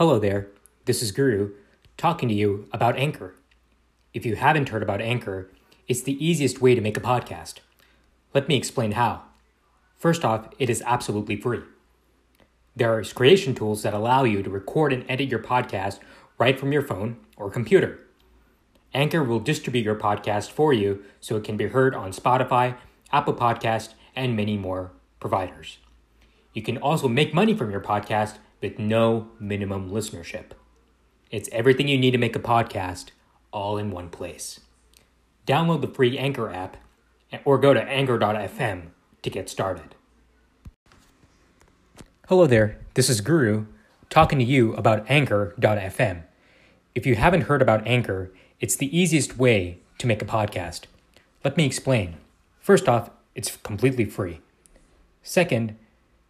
Hello there, this is Guru talking to you about Anchor. If you haven't heard about Anchor, it's the easiest way to make a podcast. Let me explain how. First off, it is absolutely free. There are creation tools that allow you to record and edit your podcast right from your phone or computer. Anchor will distribute your podcast for you so it can be heard on Spotify, Apple Podcast, and many more providers. You can also make money from your podcast with no minimum listenership. It's everything you need to make a podcast all in one place. Download the free Anchor app or go to anchor.fm to get started. Hello there, this is Guru talking to you about Anchor.fm. If you haven't heard about Anchor, it's the easiest way to make a podcast. Let me explain. First off, it's completely free. Second,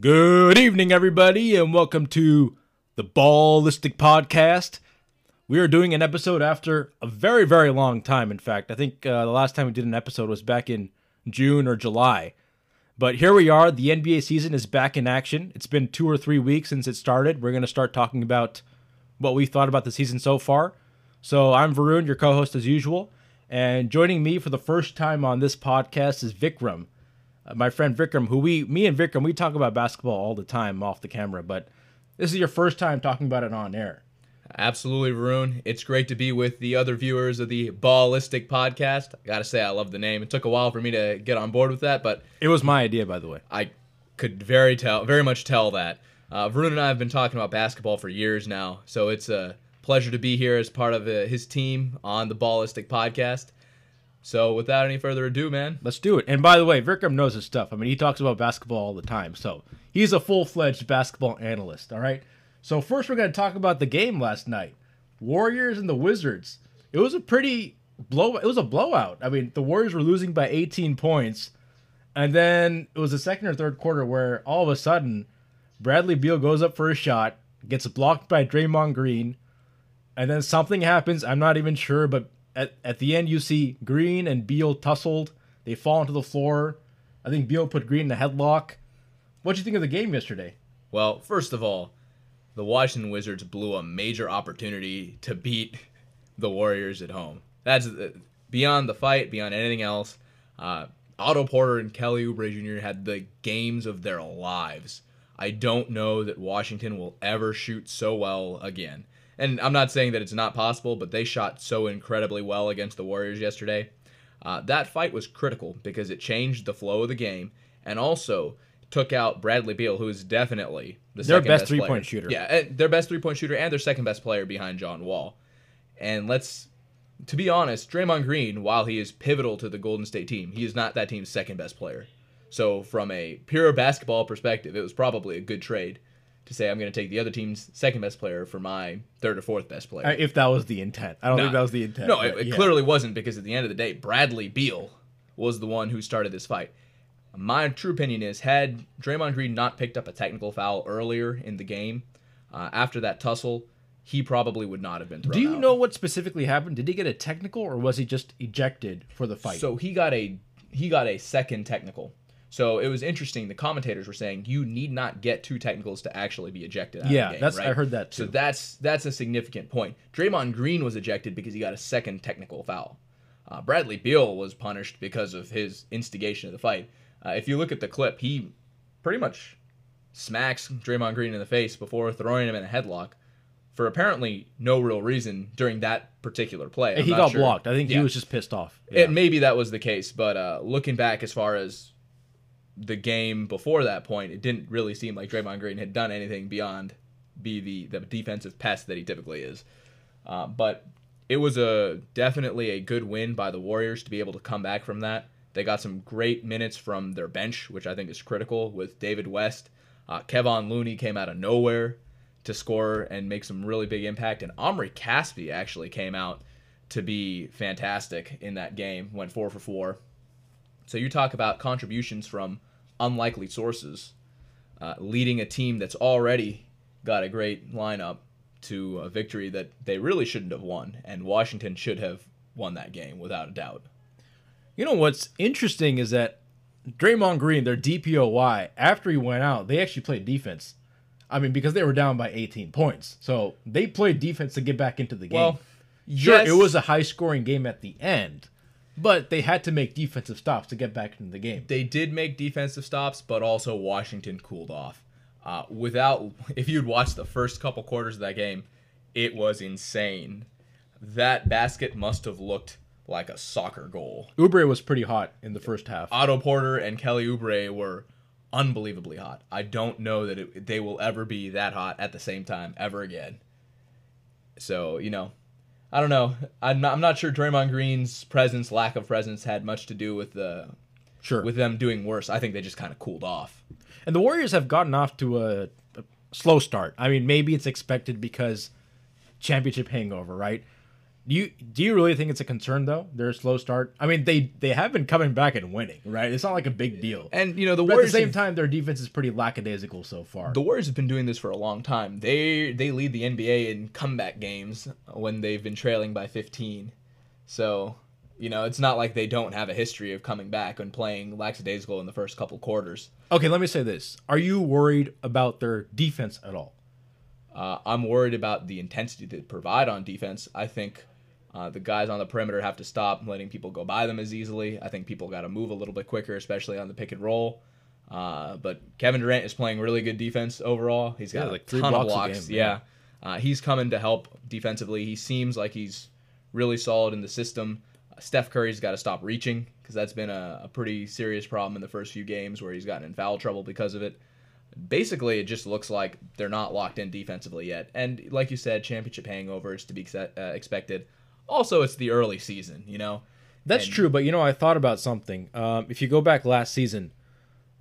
Good evening, everybody, and welcome to the Ballistic Podcast. We are doing an episode after a very, very long time. In fact, I think uh, the last time we did an episode was back in June or July. But here we are. The NBA season is back in action. It's been two or three weeks since it started. We're going to start talking about what we thought about the season so far. So I'm Varun, your co host as usual. And joining me for the first time on this podcast is Vikram uh, my friend Vikram, who we, me and Vikram, we talk about basketball all the time off the camera, but this is your first time talking about it on air. Absolutely, Varun. It's great to be with the other viewers of the Ballistic podcast. I gotta say, I love the name. It took a while for me to get on board with that, but it was my idea, by the way. I could very tell, very much tell that. Uh, Varun and I have been talking about basketball for years now, so it's a pleasure to be here as part of uh, his team on the Ballistic podcast. So without any further ado, man, let's do it. And by the way, Vikram knows his stuff. I mean, he talks about basketball all the time, so he's a full-fledged basketball analyst. All right. So first, we're going to talk about the game last night, Warriors and the Wizards. It was a pretty blow. It was a blowout. I mean, the Warriors were losing by 18 points, and then it was the second or third quarter where all of a sudden, Bradley Beal goes up for a shot, gets blocked by Draymond Green, and then something happens. I'm not even sure, but at, at the end, you see Green and Beal tussled. They fall onto the floor. I think Beal put Green in a headlock. What'd you think of the game yesterday? Well, first of all, the Washington Wizards blew a major opportunity to beat the Warriors at home. That's uh, beyond the fight, beyond anything else. Uh, Otto Porter and Kelly Oubre Jr. had the games of their lives. I don't know that Washington will ever shoot so well again and I'm not saying that it's not possible, but they shot so incredibly well against the Warriors yesterday. Uh, that fight was critical because it changed the flow of the game and also took out Bradley Beal, who is definitely the their best, best three point shooter. Yeah, their best three point shooter and their second best player behind John Wall. And let's, to be honest, Draymond Green, while he is pivotal to the Golden State team, he is not that team's second best player. So from a pure basketball perspective, it was probably a good trade to say I'm going to take the other team's second best player for my third or fourth best player. Uh, if that was the intent, I don't no, think that was the intent. No, it, it yeah. clearly wasn't because at the end of the day, Bradley Beal was the one who started this fight. My true opinion is had Draymond Green not picked up a technical foul earlier in the game, uh, after that tussle, he probably would not have been thrown. Do you out. know what specifically happened? Did he get a technical or was he just ejected for the fight? So he got a he got a second technical. So it was interesting. The commentators were saying you need not get two technicals to actually be ejected. yeah, game, that's right? I heard that too. So that's that's a significant point. Draymond Green was ejected because he got a second technical foul. Uh, Bradley Beal was punished because of his instigation of the fight. Uh, if you look at the clip, he pretty much smacks Draymond Green in the face before throwing him in a headlock for apparently no real reason during that particular play. I'm he got sure. blocked. I think yeah. he was just pissed off. Yeah. And maybe that was the case, but uh, looking back as far as the game before that point, it didn't really seem like Draymond Green had done anything beyond be the, the defensive pest that he typically is. Uh, but it was a definitely a good win by the Warriors to be able to come back from that. They got some great minutes from their bench, which I think is critical with David West. Uh, Kevon Looney came out of nowhere to score and make some really big impact. And Omri Caspi actually came out to be fantastic in that game, went four for four. So you talk about contributions from unlikely sources, uh, leading a team that's already got a great lineup to a victory that they really shouldn't have won, and Washington should have won that game without a doubt. You know what's interesting is that Draymond Green, their DPOY, after he went out, they actually played defense. I mean, because they were down by 18 points, so they played defense to get back into the game. Well, sure, yes. it was a high-scoring game at the end, but they had to make defensive stops to get back into the game. They did make defensive stops, but also Washington cooled off. Uh, without, if you'd watched the first couple quarters of that game, it was insane. That basket must have looked like a soccer goal. Oubre was pretty hot in the first half. Otto Porter and Kelly Oubre were unbelievably hot. I don't know that it, they will ever be that hot at the same time ever again. So you know, I don't know. I'm not, I'm not sure Draymond Green's presence, lack of presence, had much to do with the Sure. with them doing worse. I think they just kind of cooled off. And the Warriors have gotten off to a, a slow start. I mean, maybe it's expected because championship hangover, right? Do you do you really think it's a concern though? Their slow start. I mean, they they have been coming back and winning, right? It's not like a big deal. And you know the But at the same have- time, their defense is pretty lackadaisical so far. the Warriors have been doing this for a long time. They they lead the NBA in comeback games when they've been trailing by 15. So, you know, it's not like they don't have a history of coming back and playing lackadaisical in the first couple quarters. Okay, let me say this: Are you worried about their defense at all? Uh, I'm worried about the intensity they provide on defense. I think uh, the guys on the perimeter have to stop letting people go by them as easily. I think people got to move a little bit quicker, especially on the pick and roll. Uh, but Kevin Durant is playing really good defense overall. He's got Yeah, a like three ton of blocks a blocks. game, yeah, Uh, he's coming to help defensively. He seems like he's really solid in the system. Uh, Steph Curry's got to stop reaching because that's been a, a pretty serious problem in the first few games where he's gotten in foul trouble because of it basically it just looks like they're not locked in defensively yet. And like you said, championship hangover is to be exe- uh, expected. Also, it's the early season, you know. That's And- true, but you know, I thought about something. Um, if you go back last season,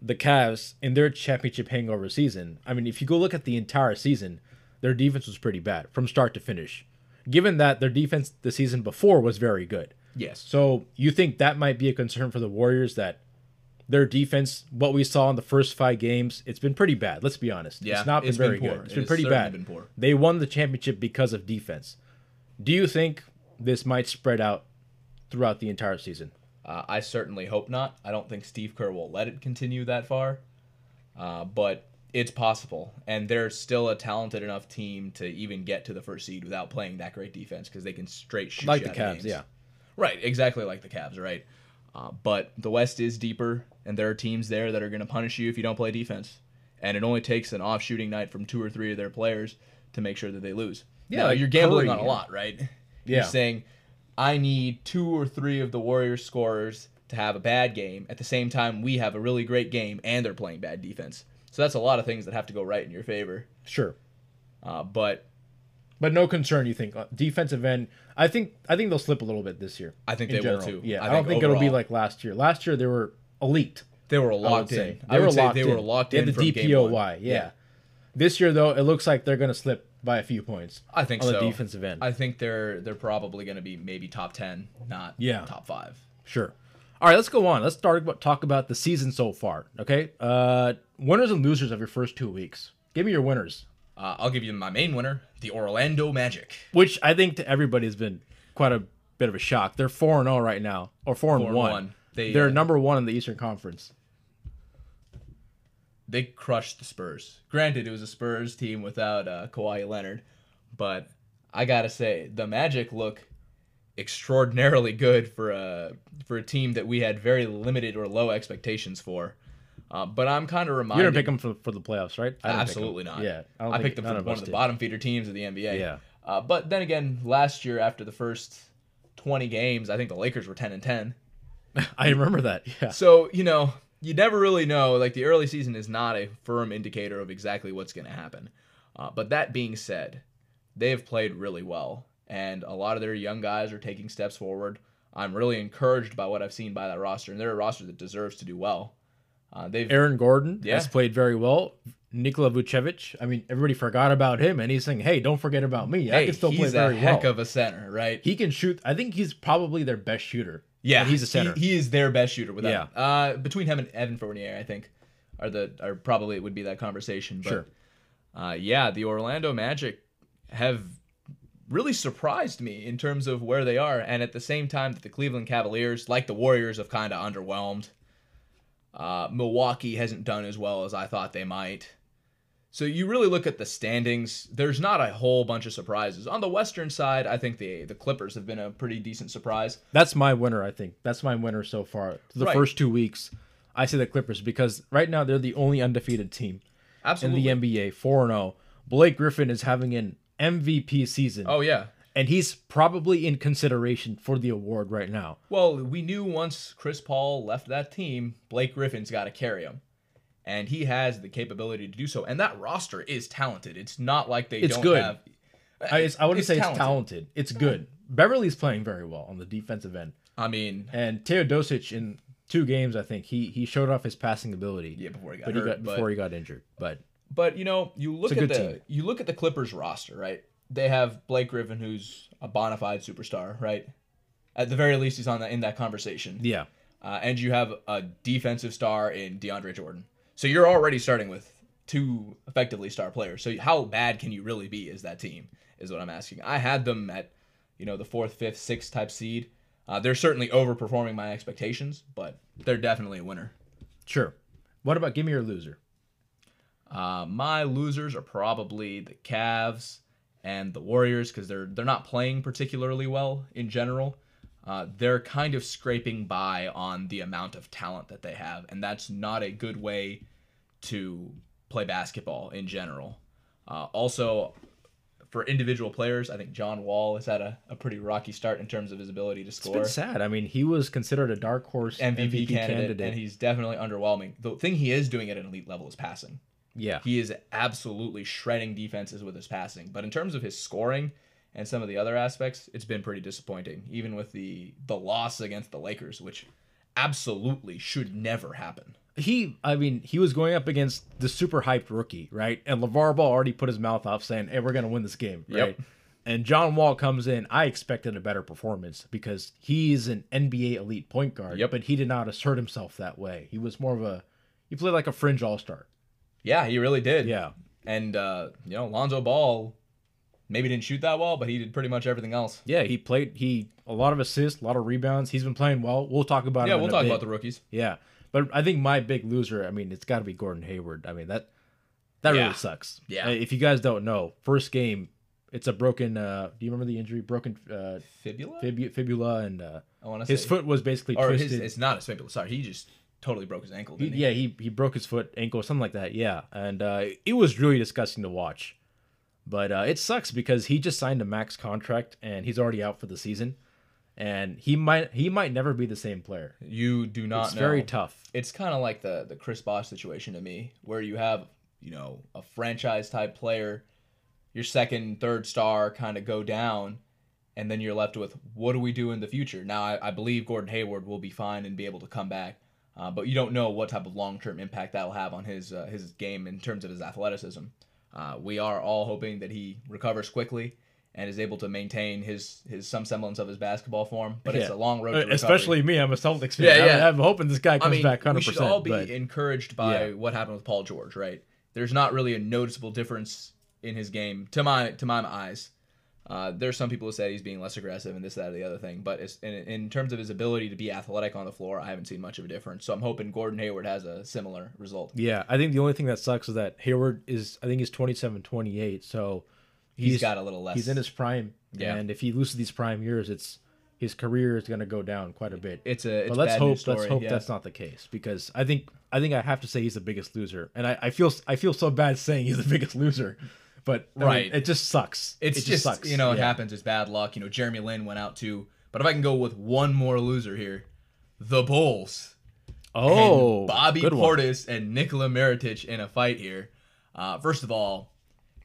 the Cavs in their championship hangover season, I mean, if you go look at the entire season, their defense was pretty bad from start to finish. Given that their defense the season before was very good. Yes. So you think that might be a concern for the Warriors that their defense, what we saw in the first five games, it's been pretty bad. Let's be honest. Yeah, it's not been it's been very poor. good. It's It been pretty bad. been. They won the championship because of defense. Do you think this might spread out throughout the entire season? Uh, I certainly hope not. I don't think Steve Kerr will let it continue that far. Uh, but it's possible. And they're still a talented enough team to even get to the first seed without playing that great defense because they can straight shoot Like the Cavs, games. yeah. Right, exactly like the Cavs, right? Uh, but the West is deeper, and there are teams there that are going to punish you if you don't play defense. And it only takes an off shooting night from two or three of their players to make sure that they lose. Yeah, Now, you're gambling Curry, on a lot, right? Yeah. You're saying, I need two or three of the Warriors scorers to have a bad game. At the same time, we have a really great game, and they're playing bad defense. So that's a lot of things that have to go right in your favor. Sure. Uh, but But no concern, you think Uh, defensive end? I think I think they'll slip a little bit this year. I think in they will too. Yeah, I I, don't think think it'll be like last year. Last year they were elite. they were locked in. they I were locked they in. were locked they in had the game one. Yeah. This year though, it looks like they're going to slip by a few points. I think on so. the defensive end. I think they're they're probably going to be maybe top ten, not Yeah. top five. Sure. All right, let's go on. Let's start about talk about the season so far. Okay, uh, winners and losers of your first two weeks. Give me your winners, Uh, I'll give you my main winner, the Orlando Magic. which I think to everybody has been quite a bit of a shock. They're four and zero right now, or four and one. They, are uh, number one in the Eastern Conference. They crushed the Spurs. Granted, it was a Spurs team without uh, Kawhi Leonard, but I gotta say the Magic look extraordinarily good for a for a team that we had very limited or low expectations for. Uh, but I'm kind of reminded. You didn't pick them for, for the playoffs, right? I didn't pick 'em. Absolutely not. Yeah, I, think picked them for one of the did. bottom feeder teams of the NBA. Yeah. Uh, but then again, last year after the first 20 games, I think the Lakers were 10 and 10. I remember that. Yeah. So, you know, you never really know. Like, the early season is not a firm indicator of exactly what's going to happen. Uh, but that being said, they have played really well, and a lot of their young guys are taking steps forward. I'm really encouraged by what I've seen by that roster, and they're a roster that deserves to do well. Uh, they've Aaron Gordon Yeah. has played very well. Nikola Vucevic, I mean, everybody forgot about him, and he's saying, "Hey, don't forget about me. I hey, can still he's play a very heck well." of a center, right? he can shoot. I think he's probably their best shooter. Yeah, and he's a center. He, he is their best shooter. Without uh, between him and Evan Fournier, I think, are the are probably it would be that conversation. But, Sure. Uh, yeah, the Orlando Magic have really surprised me in terms of where they are, and at the same time that the Cleveland Cavaliers, like the Warriors, have kind of underwhelmed. Uh, Milwaukee hasn't done as well as I thought they might. So you really look at the standings. There's not a whole bunch of surprises on the Western side. I think the the Clippers have been a pretty decent surprise. That's my winner. I think that's my winner so far. The Right. first two weeks, I say the Clippers because right now they're the only undefeated team Absolutely. in the NBA, four and zero. Blake Griffin is having an MVP season, oh yeah. and he's probably in consideration for the award right now. Well, we knew once Chris Paul left that team, Blake Griffin's got to carry him. And he has the capability to do so. And that roster is talented. It's not like they It's don't good. have. I, it's, I wouldn't say talented. it's talented. It's good. Beverley's playing very well on the defensive end, I mean, and Teodosic in two games, I think he he showed off his passing ability. yeah, before he got but hurt. he got but, before he got injured. But but you know, you look at the team. you look at the Clippers roster, right? They have Blake Griffin, who's a bona fide superstar, right? At the very least, he's on that in that conversation. yeah, uh, and you have a defensive star in DeAndre Jordan. So you're already starting with two effectively star players. So how bad can you really be as that team? Is what I'm asking. I had them at, you know, the fourth, fifth, sixth type seed. Uh, they're certainly overperforming my expectations, but they're definitely a winner. sure. What about give me your loser? Uh, my losers are probably the Cavs and the Warriors because they're they're not playing particularly well in general. Uh, they're kind of scraping by on the amount of talent that they have, and that's not a good way to play basketball in general. Uh, also, for individual players, I think John Wall has had a, a pretty rocky start in terms of his ability to It's score. been sad. I mean, he was considered a dark horse MVP, candidate, and he's definitely underwhelming. The thing he is doing at an elite level is passing. yeah, He is absolutely shredding defenses with his passing. But in terms of his scoring and some of the other aspects, it's been pretty disappointing. Even with the the loss against the Lakers, which absolutely should never happen. He. I mean, he was going up against the super hyped rookie, right? And LaVar Ball already put his mouth off saying, "Hey, we're gonna win this game," Yep. And John Wall comes in. I expected a better performance because he's an NBA elite point guard. Yep. But he did not assert himself that way. He was more of a. He played like a fringe all star. Yeah, he really did. Yeah. And uh, you know, Lonzo Ball maybe didn't shoot that well, but he did pretty much everything else. Yeah, he played. He a lot of assists, a lot of rebounds. He's been playing well. We'll talk about. It. Yeah, we'll talk bit. about the rookies. Yeah, but I think my big loser. I mean, it's got to be Gordon Hayward. I mean that that Yeah. really sucks. Yeah. Uh, If you guys don't know, first game, it's a broken. uh Do you remember the injury? Broken uh, Fibula? fibu- fibula, and uh, I want to his foot was basically or twisted. his, it's not his fibula. Sorry, he just totally broke his ankle. He- he? yeah, he he broke his foot, ankle, something like that. Yeah, and uh, it was really disgusting to watch. But uh, it sucks because he just signed a max contract and he's already out for the season, and he might he might never be the same player. You do not It's know. very tough. it's kind of like the the Chris Bosh situation to me, where you have you know a franchise type player, your second, third star kind of go down, and then you're left with what do we do in the future? Now I, I believe Gordon Hayward will be fine and be able to come back, uh, but you don't know what type of long term impact that'll have on his uh, his game in terms of his athleticism. Uh, we are all hoping that he recovers quickly. And is able to maintain his, his some semblance of his basketball form, but it's a long road. To Uh, recovery. Especially me, I'm a Celtics fan. Yeah, I'm- yeah. I'm hoping this guy I comes mean, back 100. we should all be But encouraged by Yeah. what happened with Paul George, right? There's not really a noticeable difference in his game to my to my eyes. Uh, there's some people who say he's being less aggressive and this, that, or the other thing, but it's, in, in terms of his ability to be athletic on the floor, I haven't seen much of a difference. So I'm hoping Gordon Hayward has a similar result. yeah, I think the only thing that sucks is that Hayward is I think he's 27, 28, so he's got a little less. He's in his prime, Yeah. and if he loses these prime years, it's his career is going to go down quite a bit. It's a. It's but let's hope story. let's hope yeah. that's not the case because I think I think I have to say he's the biggest loser, and I, I feel I feel so bad saying he's the biggest loser, but I mean, Right. it just sucks. It's it just, sucks. you know, it Yeah. happens. It's bad luck. You know, Jeremy Lin went out too. But if I can go with one more loser here, the Bulls. Oh, Bobby good one. Portis and Nikola Mirotic in a fight here. Uh, first of all,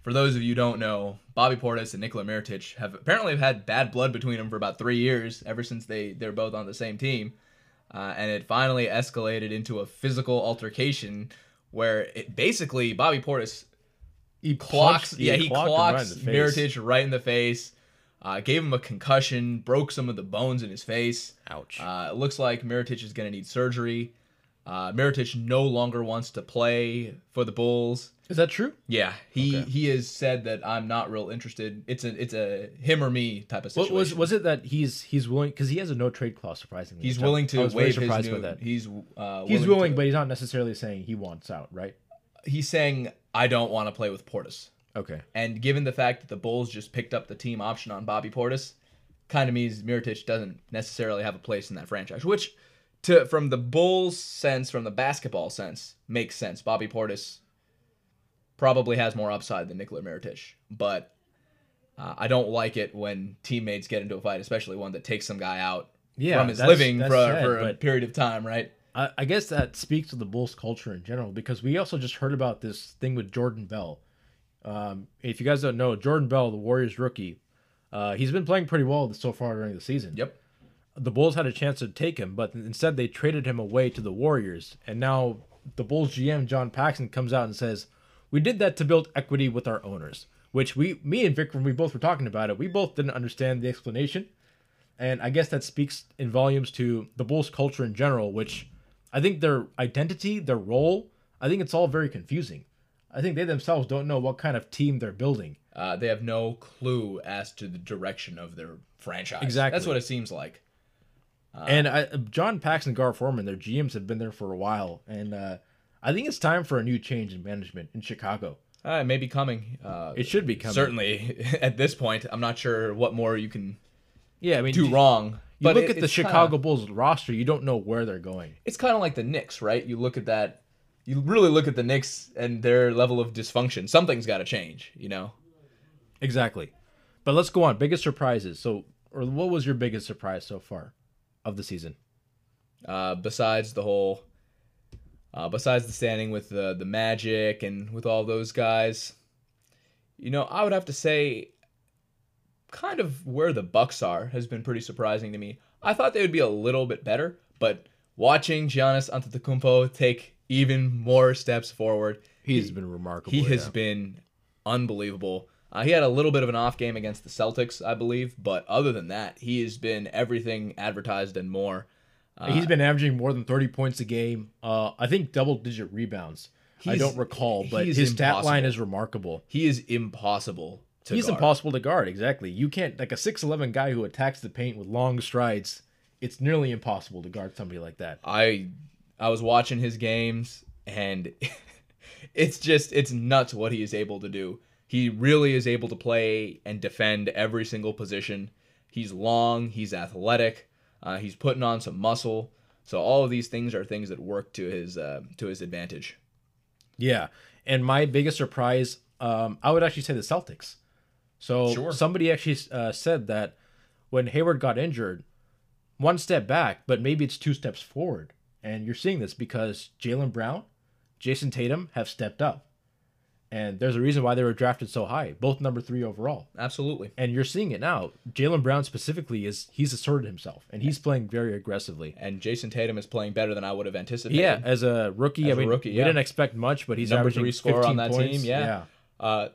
for those of you who don't know, Bobby Portis and Nikola Mirotic have apparently had bad blood between them for about three years, ever since they they're both on the same team. uh, and it finally escalated into a physical altercation where it basically Bobby Portis He clocks, punched- yeah, he him clocks face. Mirotic right in the face, uh, gave him a concussion, broke some of the bones in his face. Ouch. Uh, it looks like Mirotic is going to need surgery. Uh, Mirotic no longer wants to play for the Bulls. Is that true? Yeah, he Okay. he has said that I'm not real interested. It's a it's a him or me type of What situation. was was it that he's he's willing because he has a no trade clause surprisingly. He's willing to waive his surprised new. by that. He's uh, He's willing, to- but he's not necessarily saying he wants out, right? he's saying I don't want to play with Portis. Okay. And given the fact that the Bulls just picked up the team option on Bobby Portis, kind of means Mirotic doesn't necessarily have a place in that franchise. Which, to from the Bulls' sense, from the basketball sense, makes sense. Bobby Portis probably has more upside than Nikola Mirotic, but uh, I don't like it when teammates get into a fight, especially one that takes some guy out Yeah, from his that's- living that's for, sad, for a period of time, right? I, I guess that speaks to the Bulls culture in general because we also just heard about this thing with Jordan Bell. Um, if you guys don't know, Jordan Bell, the Warriors rookie, uh, he's been playing pretty well so far during the season. Yep. The Bulls had a chance to take him, but instead they traded him away to the Warriors. And now the Bulls GM John Paxson comes out and says, "We did that to build equity with our owners." Which we, me and Vikram, we both were talking about it. We both didn't understand the explanation, and I guess that speaks in volumes to the Bulls culture in general, which I think their identity, their role, I think it's all very confusing. I think they themselves don't know what kind of team they're building. Uh, they have no clue as to the direction of their franchise. Exactly. That's what it seems like. and I, John Paxson and Gar Forman, their GMs have been there for a while, and uh, I think it's time for a new change in management in Chicago. Uh, it may be coming. Uh, It should be coming. certainly at this point. I'm not sure what more you can Yeah, I mean, do wrong. you wrong. look it- at the Chicago Kinda, Bulls roster, you don't know where they're going. it's kind of like the Knicks, right? You look at that. You really look at the Knicks and their level of dysfunction. Something's got to change. You know. Exactly. But let's go on. Biggest surprises. So, or what was your biggest surprise so far of the season? Uh, besides the whole, uh, besides the standing with the the Magic and with all those guys, you know, I would have to say, kind of where the Bucks are has been pretty surprising to me. I thought they would be a little bit better, but watching Giannis Antetokounmpo take even more steps forward, He's been remarkable. he has yeah. been unbelievable. Uh, he had a little bit of an off game against the Celtics, I believe, but other than that, he has been everything advertised and more. Uh, He's been averaging more than 30 points a game. Uh, I think double digit rebounds. I don't recall, but his stat line is remarkable. He is impossible to He's guard. impossible to guard, exactly. You can't, like a 6'11 guy who attacks the paint with long strides, it's nearly impossible to guard somebody like that. I I was watching his games and it's just it's nuts what he is able to do. He really is able to play and defend every single position. He's long, he's athletic, uh, he's putting on some muscle. So all of these things are things that work to his uh, to his advantage. Yeah. And my biggest surprise, um, I would actually say the Celtics. So Sure. somebody actually uh, said that when Hayward got injured, one step back, but maybe it's two steps forward. And you're seeing this because Jaylen Brown, Jayson Tatum have stepped up. And there's a reason why they were drafted so high, both number three overall. Absolutely. And you're seeing it now. Jaylen Brown specifically is he's asserted himself and he's playing very aggressively. And Jayson Tatum is playing better than I would have anticipated. Yeah, as a rookie, As I a mean, rookie, we didn't expect much, but he's Number averaging three scorer 15 on that points. team, yeah. yeah. Uh,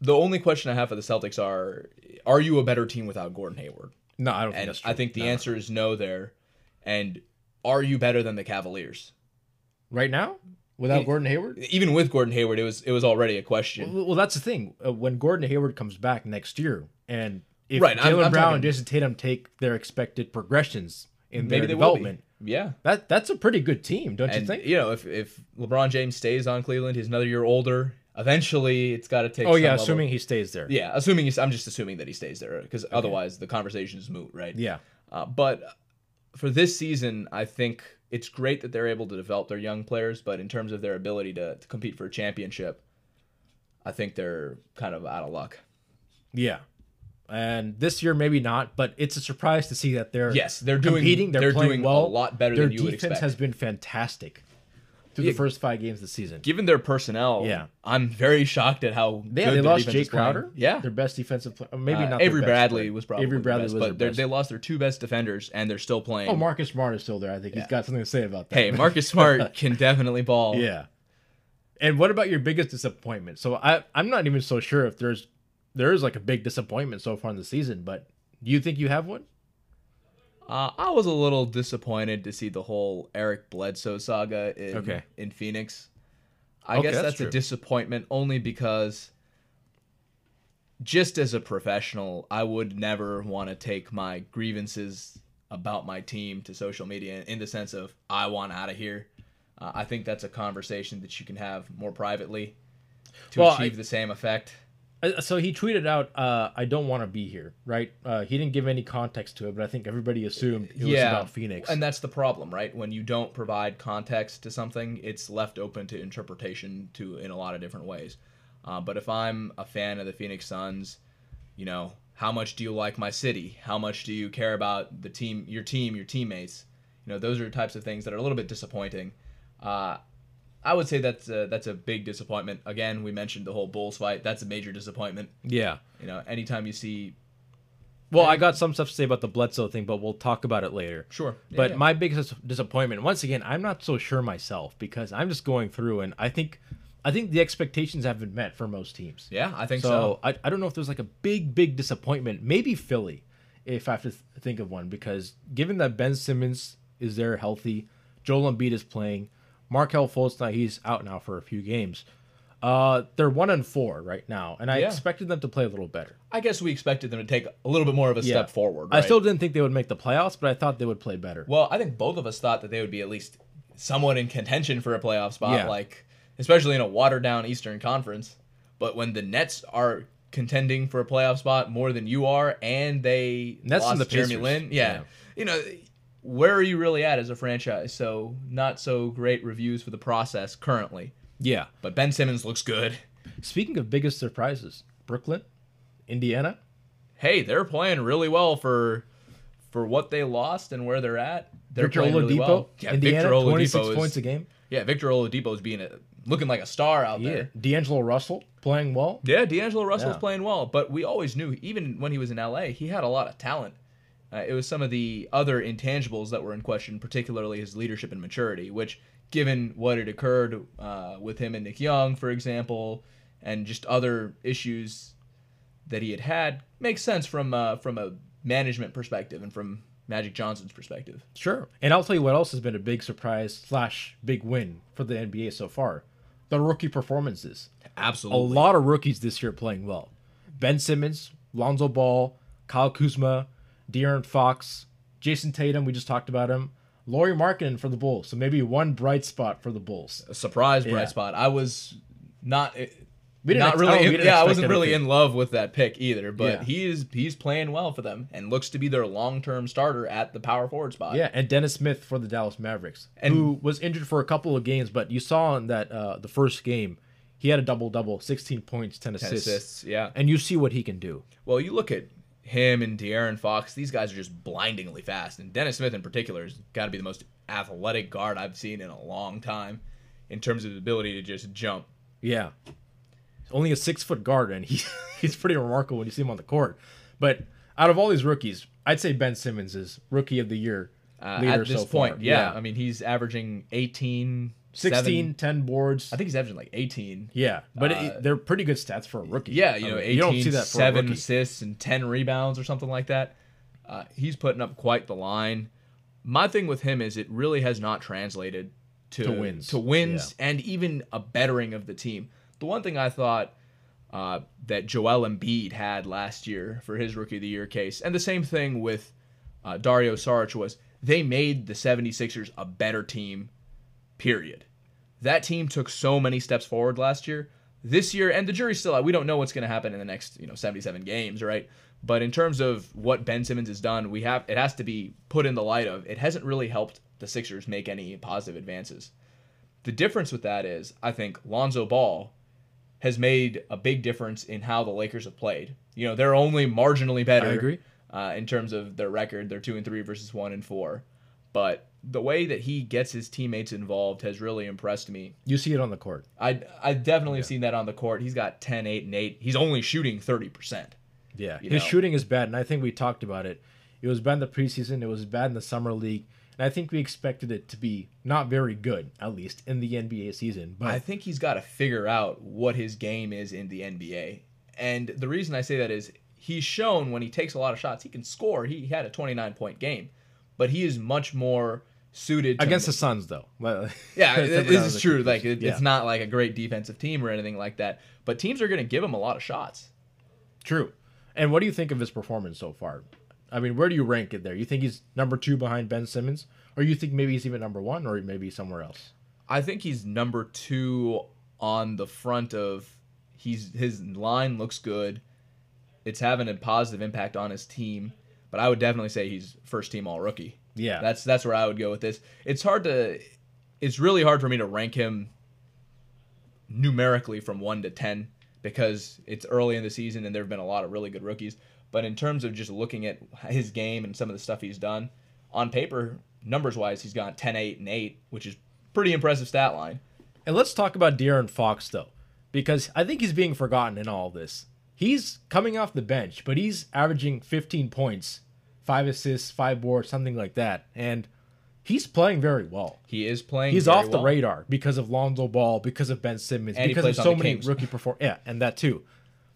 the only question I have for the Celtics are: Are you a better team without Gordon Hayward? No, I don't think And that's true. I think the no. answer is no there. And are you better than the Cavaliers? right now without. Gordon Hayward. Even with Gordon Hayward, it was it was already a question. Well, well, that's the thing. Uh, when Gordon Hayward comes back next year, and if Right, Jaylen Brown talking- and Jayson Tatum take their expected progressions in Maybe their they will be. development, Yeah. that that's a pretty good team, don't you think? you know, if if LeBron James stays on Cleveland, he's another year older. Eventually, it's got to take. Oh yeah, level- assuming he stays there. Yeah, assuming he's. I'm just assuming that he stays there because otherwise the conversation is moot, right? yeah. Uh, but for this season, I think it's great that they're able to develop their young players. But in terms of their ability to, to compete for a championship, I think they're kind of out of luck. Yeah. And this year maybe not, but it's a surprise to see that they're Yes, they're doing- competing. They're, they're playing doing a lot better Their than you would expect. Their defense has been fantastic. Through Yeah. the first five games of the season. Given their personnel, Yeah. I'm very shocked at how They, good they lost Jay is. Crowder. Yeah, their best defensive player. Maybe Uh, not. Avery Bradley was probably Avery the Bradley best, was but their best. they lost their two best defenders, and they're still playing. Oh, Marcus Smart is still there. I think he's got something to say about that. hey, Marcus Smart can definitely ball. Yeah. And what about your biggest disappointment? So I I'm not even so sure if there's there is like a big disappointment so far in the season, but do you think you have one? Uh, I was a little disappointed to see the whole Eric Bledsoe saga in Okay. in Phoenix. I Okay, guess that's that's, a disappointment only because just as a professional, I would never want to take my grievances about my team to social media in the sense of I want out of here. Uh, I think that's a conversation that you can have more privately to Well, achieve I- the same effect. Uh, So he tweeted out, uh, "I don't want to be here." Right? Uh, he didn't give any context to it, but I think everybody assumed it was about Phoenix. And that's the problem, right? When you don't provide context to something, it's left open to interpretation to in a lot of different ways. Uh, but if I'm a fan of the Phoenix Suns, you know, how much do you like my city? How much do you care about the team, your team, your teammates? You know, those are types of things that are a little bit disappointing. I would say that's a, that's a big disappointment. Again, we mentioned the whole Bulls fight. That's a major disappointment. yeah. You know, anytime you see, Well, I got some stuff to say about the Bledsoe thing, but we'll talk about it later. sure, But my biggest disappointment, once again, I'm not so sure myself because I'm just going through and I think, I think the expectations have been met for most teams. yeah, I think So, so. I, I don't know if there's like a big, big disappointment. Maybe Philly, if I have to th- think of one, because given that Ben Simmons is there healthy, Joel Embiid is playing, Markelle Fultz now he's out now for a few games. Uh, they're one and four right now, and I Yeah. expected them to play a little better. I guess we expected them to take a little bit more of a Yeah. step forward. I still didn't think they would make the playoffs, but I thought they would play better. Well, I think both of us thought that they would be at least somewhat in contention for a playoff spot, Yeah. like especially in a watered down Eastern Conference. But when the Nets are contending for a playoff spot more than you are, and they Nets lost the Jeremy. Lin, Yeah. you know, where are you really at as a franchise? So not so great reviews for the process currently. Yeah. But Ben Simmons looks good. Speaking of biggest surprises, Brooklyn, Indiana. Hey, they're playing really well for for what they lost and where they're at. They're Victor playing Oladipo, really well. Yeah, Indiana, Victor 26 Oladipo is, points a game. Yeah, Victor Oladipo is being a, looking like a star out Yeah. there. D'Angelo Russell playing well. Yeah, D'Angelo Russell's Yeah. playing well, but we always knew, even when he was in LA, he had a lot of talent. Uh, it was some of the other intangibles that were in question, particularly his leadership and maturity, which, given what had occurred uh, with him and Nick Young, for example, and just other issues that he had had, makes sense from uh, from a management perspective and from Magic Johnson's perspective. Sure. And I'll tell you what else has been a big surprise slash big win for the NBA so far. The rookie performances. Absolutely, a lot of rookies this year playing well. Ben Simmons, Lonzo Ball, Kyle Kuzma, De'Aaron Fox, Jayson Tatum, we just talked about him. Lauri Markkanen for the Bulls. So maybe one bright spot for the Bulls. a surprise bright Yeah. spot. I was not We didn't not ex- really oh, we in- yeah, I wasn't really in love with that pick either, but Yeah. he is he's playing well for them and looks to be their long-term starter at the power forward spot. Yeah, and Dennis Smith for the Dallas Mavericks, And- who was injured for a couple of games, but you saw in that uh, the first game, he had a double double, 16 points, 10 10 assists, assists, yeah. and you see what he can do. Well, you look at him and De'Aaron Fox; these guys are just blindingly fast, and Dennis Smith in particular has got to be the most athletic guard I've seen in a long time in terms of his ability to just jump. Yeah, only a six foot guard, and he he's pretty remarkable when you see him on the court. But out of all these rookies, I'd say Ben Simmons is rookie of the year Uh, leader at this so point, far. yeah. I mean, he's averaging 18, 16, seven- 10 boards. I think he's averaging like 18. yeah, but Uh, it, they're pretty good stats for a rookie. Yeah, you I know, mean, 18, you don't see that seven assists and 10 rebounds or something like that. Uh, he's putting up quite the line. My thing with him is it really has not translated to, To wins. to wins and even a bettering of the team. The one thing I thought uh, that Joel Embiid had last year for his Rookie of the Year case, and the same thing with uh, Dario Saric was they made the 76ers a better team, period that team took so many steps forward last year. This year, and the jury's still out. We don't know what's going to happen in the next, you know, 77 games, right? But in terms of what Ben Simmons has done, we have it has to be put in the light of it hasn't really helped the Sixers make any positive advances. The difference with that is, I think Lonzo Ball has made a big difference in how the Lakers have played. You know, they're only marginally better. I agree. Uh, in terms of their record, they're two and three versus one and four. But the way that he gets his teammates involved has really impressed me. You see it on the court. I I definitely have seen that on the court. He's got 10, 8, and 8. He's only shooting 30%. Yeah, his know. shooting is bad, and I think we talked about it. It was bad in the preseason. It was bad in the summer league, and I think we expected it to be not very good, at least in the NBA season. But I think he's got to figure out what his game is in the NBA. And the reason I say that is he's shown when he takes a lot of shots, he can score. He had a 29 point game, but he is much more suited against the Suns, though. Yeah, temper it- down this is true. Like it, Yeah. it's not like a great defensive team or anything like that, but teams are going to give him a lot of shots. True. And what do you think of his performance so far? I mean, where do you rank it there? You think he's number two behind Ben Simmons, or you think maybe he's even number one, or maybe somewhere else? I think he's number two on the front of he's his line looks good. It's having a positive impact on his team, but I would definitely say he's first team all rookie. Yeah, That's that's where I would go with this. It's hard to it's really hard for me to rank him numerically from 1 to 10 because it's early in the season and there've been a lot of really good rookies, but in terms of just looking at his game and some of the stuff he's done, on paper, numbers wise, he's got 10 8 and 8, which is pretty impressive stat line. And let's talk about De'Aaron Fox though, because I think he's being forgotten in all this. He's coming off the bench, but he's averaging 15 points, five assists, five boards, something like that, and he's playing very well. He is playing He's off the well. radar because of Lonzo Ball, because of Ben Simmons, And because of so many Kings. rookie perform. Yeah, and that too.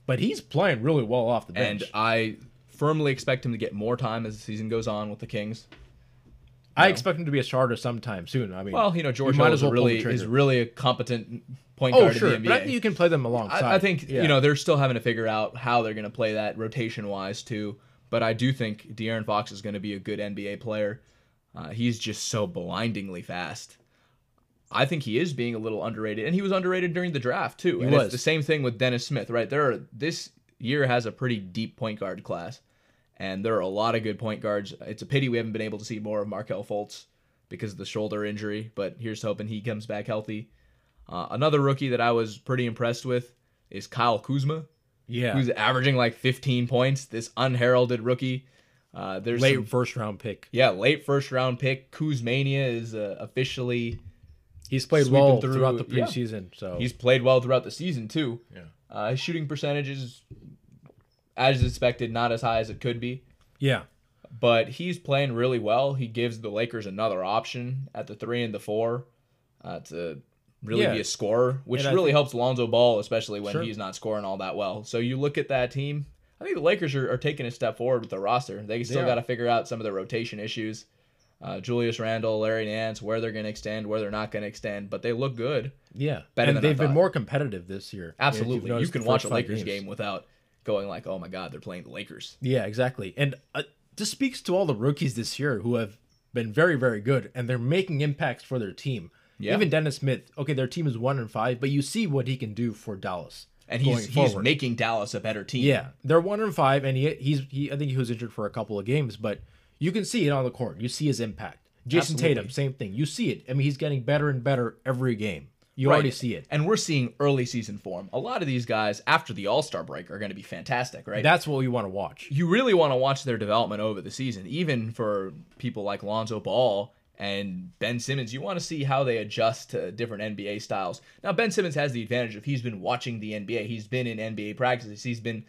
But he's playing really well off the bench. and I firmly expect him to get more time as the season goes on with the Kings. I expect him to be a starter sometime soon. I mean, Well, you know, George might Hill is well really is really a competent point oh guard sure, in the but I think you can play them alongside. I, I think Yeah. you know they're still having to figure out how they're going to play that rotation wise too. But I do think De'Aaron Fox is going to be a good NBA player. Uh, he's just so blindingly fast. I think he is being a little underrated, and he was underrated during the draft too. and was. it's the same thing with Dennis Smith, right? There are this year has a pretty deep point guard class, and there are a lot of good point guards. It's a pity we haven't been able to see more of Markelle Fultz because of the shoulder injury, but here's hoping he comes back healthy. Uh, another rookie that I was pretty impressed with is Kyle Kuzma, yeah, who's averaging like 15 points. This unheralded rookie. Uh, there's late some- first round pick. yeah, late first round pick. Kuzmania is uh, officially He's played well through- throughout the yeah. preseason. So he's played well throughout the season too. Yeah. Uh, his shooting percentage is as expected, not as high as it could be. yeah, but he's playing really well. He gives the Lakers another option at the three and the four uh, to really Yeah. be a scorer, which And really helps Lonzo Ball, especially when Sure. he's not scoring all that well. So you look at that team. I think the Lakers are, are taking a step forward with the roster. They still got to figure out some of the rotation issues. Uh, Julius Randle, Larry Nance, where they're going to extend, where they're not going to extend, but they look good. yeah, Better and than they've been more competitive this year. Absolutely, you can watch a Lakers games. game without going like, "Oh my God, they're playing the Lakers." Yeah, exactly. And uh, this speaks to all the rookies this year who have been very, very good, and they're making impacts for their team. Yeah. Even Dennis Smith. Okay, their team is one and five, but you see what he can do for Dallas. And he's he's making Dallas a better team. Yeah, they're one and five, and he he's he. I think he was injured for a couple of games, but you can see it on the court. You see his impact. Jayson Absolutely. Tatum, same thing. You see it. I mean, he's getting better and better every game. You Right. already see it. And we're seeing early season form. A lot of these guys after the All Star break are going to be fantastic, right? That's what we want to watch. you really want to watch their development over the season, even for people like Lonzo Ball and Ben Simmons. You want to see how they adjust to different NBA styles. Now, Ben Simmons has the advantage of he's been watching the NBA, he's been in NBA practices, he's been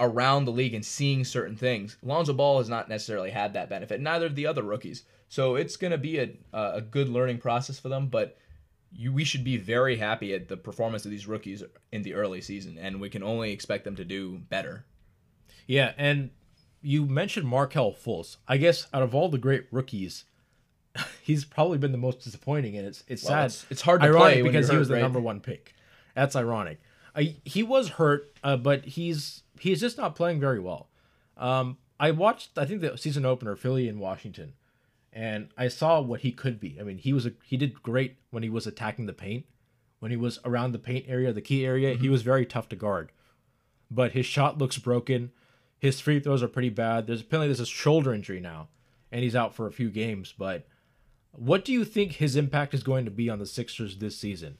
around the league and seeing certain things. Lonzo Ball has not necessarily had that benefit. Neither of the other rookies. So it's going to be a a good learning process for them, but. You, we should be very happy at the performance of these rookies in the early season, and we can only expect them to do better. Yeah, and you mentioned Markelle Fultz. I guess out of all the great rookies, he's probably been the most disappointing, and it's it's Well, sad. it's- it's hard to ironic play because you're he was the right? number one pick. That's ironic. I, he was hurt, uh, but he's he's just not playing very well. Um, I watched I think the season opener Philly in Washington, and I saw what he could be. I mean, he was a, he did great when he was attacking the paint, when he was around the paint area, the key area. Mm-hmm. He was very tough to guard, but his shot looks broken. His free throws are pretty bad. There's apparently there's a shoulder injury now, and he's out for a few games. But what do you think his impact is going to be on the Sixers this season?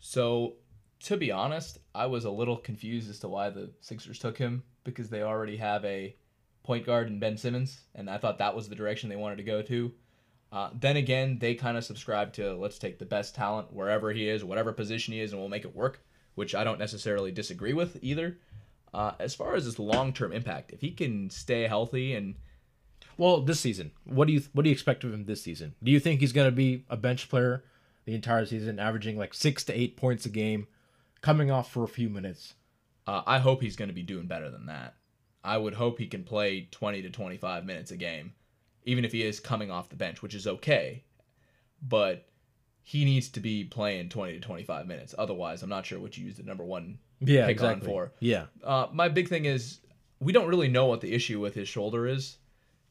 So, to be honest, I was a little confused as to why the Sixers took him because they already have a point guard in Ben Simmons, and I thought that was the direction they wanted to go to. Uh, then again, they kind of subscribe to let's take the best talent wherever he is, whatever position he is, and we'll make it work, which I don't necessarily disagree with either. Uh, as far as his long term impact, if he can stay healthy and Well, this season, what do you what do you expect of him this season? Do you think he's going to be a bench player the entire season, averaging like six to eight points a game, coming off for a few minutes? uh, I hope he's going to be doing better than that. I would hope he can play 20 to 25 minutes a game, even if he is coming off the bench, which is okay. But he needs to be playing 20 to 25 minutes. Otherwise, I'm not sure what you use the number one Yeah, pick on for. Yeah, Uh, my big thing is we don't really know what the issue with his shoulder is,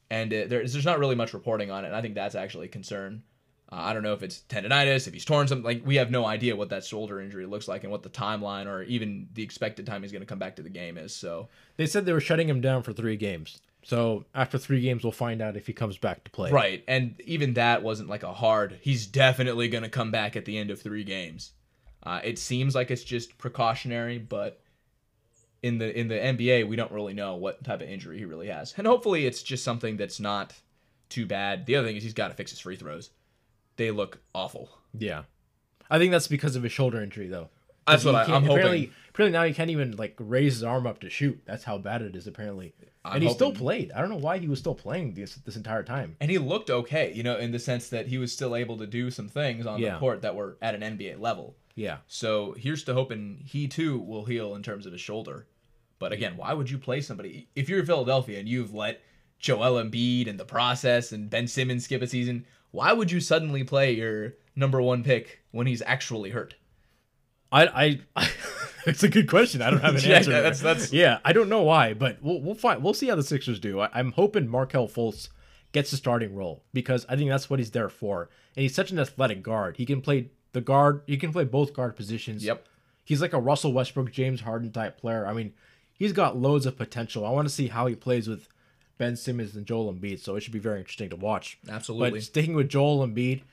and uh, there's there's not really much reporting on it. And I think that's actually a concern. Uh, I don't know if it's tendonitis, if he's torn something. Like we have no idea what that shoulder injury looks like and what the timeline or even the expected time he's going to come back to the game is. So they said they were shutting him down for three games. So after three games, we'll find out if he comes back to play. right, and even that wasn't like a hard. He's definitely going to come back at the end of three games. Uh, it seems like it's just precautionary, but in the in the NBA, we don't really know what type of injury he really has, and hopefully, it's just something that's not too bad. The other thing is he's got to fix his free throws; they look awful. Yeah, I think that's because of his shoulder injury, though. That's what I, I'm apparently, hoping. Apparently now he can't even like raise his arm up to shoot. That's how bad it is. Apparently, I'm and he still played. I don't know why he was still playing this this entire time. And he looked okay, you know, in the sense that he was still able to do some things on Yeah. the court that were at an NBA level. Yeah, So here's to hoping he too will heal in terms of his shoulder. But again, why would you play somebody if you're Philadelphia and you've let Joel Embiid and the process and Ben Simmons skip a season? Why would you suddenly play your number one pick when he's actually hurt? I I. it's a good question. I don't have an Yeah, answer. that's- that's- yeah. I don't know why, but we'll we'll find. We'll see how the Sixers do. I, I'm hoping Markelle Fultz gets the starting role because I think that's what he's there for. And he's such an athletic guard. He can play the guard. He can play both guard positions. Yep. He's like a Russell Westbrook, James Harden type player. I mean, he's got loads of potential. I want to see how he plays with Ben Simmons and Joel Embiid. So it should be very interesting to watch. Absolutely. But sticking with Joel Embiid,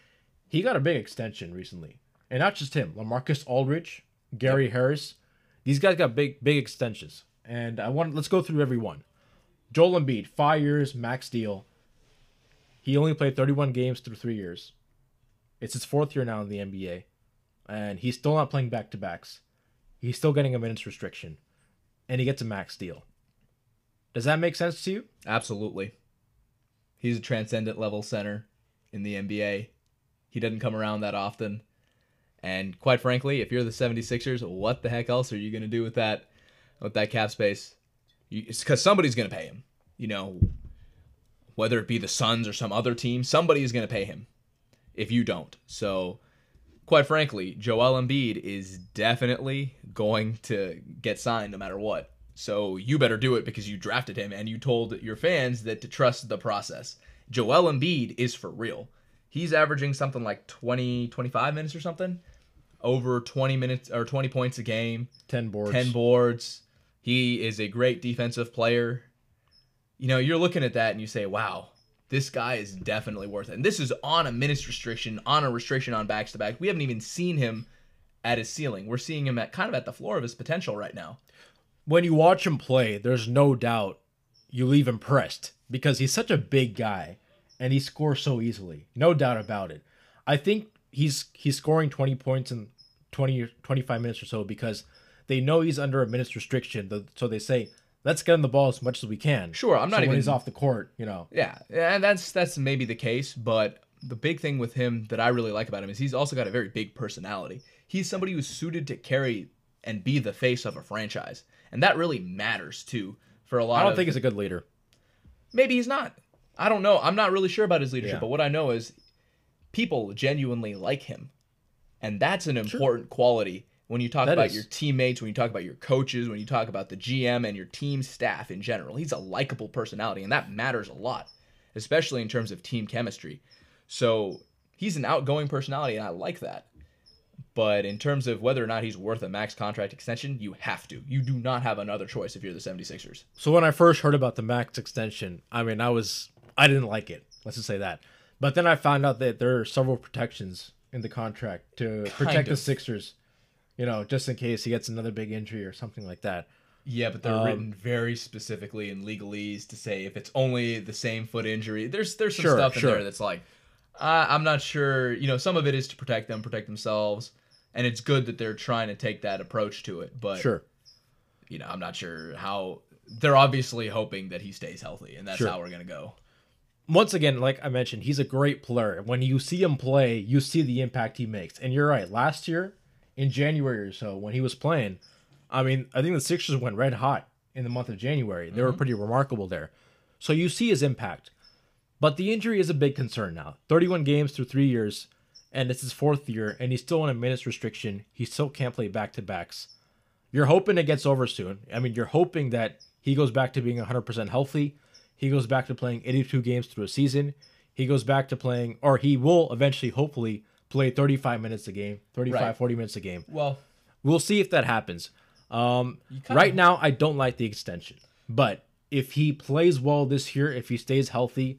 he got a big extension recently, and not just him. LaMarcus Aldridge, Gary Harris, these guys got big big extensions. And I want let's go through every one. Joel Embiid, five years max deal. He only played 31 games through three years. It's his fourth year now in the NBA, and he's still not playing back to backs. He's still getting a minutes restriction, and he gets a max deal. Does that make sense to you? Absolutely. He's a transcendent level center in the NBA. He doesn't come around that often. And quite frankly, if you're the 76ers, what the heck else are you going to do with that with that cap space? Cuz somebody's going to pay him. You know, whether it be the Suns or some other team, somebody is going to pay him if you don't. So, quite frankly, Joel Embiid is definitely going to get signed no matter what. So you better do it because you drafted him and you told your fans that to trust the process. Joel Embiid is for real. He's averaging something like 20, 25 minutes or something, over 20 minutes or 20 points a game, Ten boards. 10 boards. He is a great defensive player. You know, you're looking at that and you say, wow, this guy is definitely worth it. And this is on a minutes restriction, on a restriction on backs to back. We haven't even seen him at his ceiling. We're seeing him at kind of at the floor of his potential right now. when you watch him play, there's no doubt you leave impressed because he's such a big guy and he scores so easily. No doubt about it. I think he's he's scoring 20 points in 20 25 minutes or so because they know he's under a minutes restriction. So they say, let's get him the ball as much as we can. Sure, I'm not So even- when he's off the court, you know. Yeah, and that's that's maybe the case, but the big thing with him that I really like about him is he's also got a very big personality. He's somebody who's suited to carry and be the face of a franchise, and that really matters too for a lot. I don't of, think he's a good leader. maybe he's not. I don't know. I'm not really sure about his leadership, Yeah. but what I know is people genuinely like him, and that's an important quality when you talk That about is. your teammates, when you talk about your coaches, when you talk about the GM and your team staff in general. He's a likable personality, and that matters a lot, especially in terms of team chemistry. So he's an outgoing personality, and I like that. But in terms of whether or not he's worth a max contract extension, you have to. You do not have another choice if you're the 76ers. So when I first heard about the max extension, I mean, I was I didn't like it. Let's just say that. But then I found out that there are several protections in the contract to protect the of. Sixers. You know, just in case he gets another big injury or something like that. Yeah, but they're Um, written very specifically in legalese to say if it's only the same foot injury. There's there's some Sure, stuff in sure. there that's like, Uh, I'm not sure. You know, some of it is to protect them, protect themselves, and it's good that they're trying to take that approach to it. But Sure. you know, I'm not sure how. They're obviously hoping that he stays healthy, and that's Sure. how we're gonna go. once again, like I mentioned, he's a great player. When you see him play, you see the impact he makes. And you're right. Last year, in January or so, when he was playing, I mean, I think the Sixers went red hot in the month of January. They were mm-hmm. pretty remarkable there. So you see his impact. But the injury is a big concern now. 31 games through three years, and it's his fourth year, and he's still on a minutes restriction. He still can't play back to backs. You're hoping it gets over soon. I mean, you're hoping that he goes back to being 100% healthy. He goes back to playing 82 games through a season. He goes back to playing, or he will eventually, hopefully, play 35 minutes a game, 35, Right. 40 minutes a game. Well, We'll see if that happens. Um, right now, I don't like the extension. But if he plays well this year, if he stays healthy,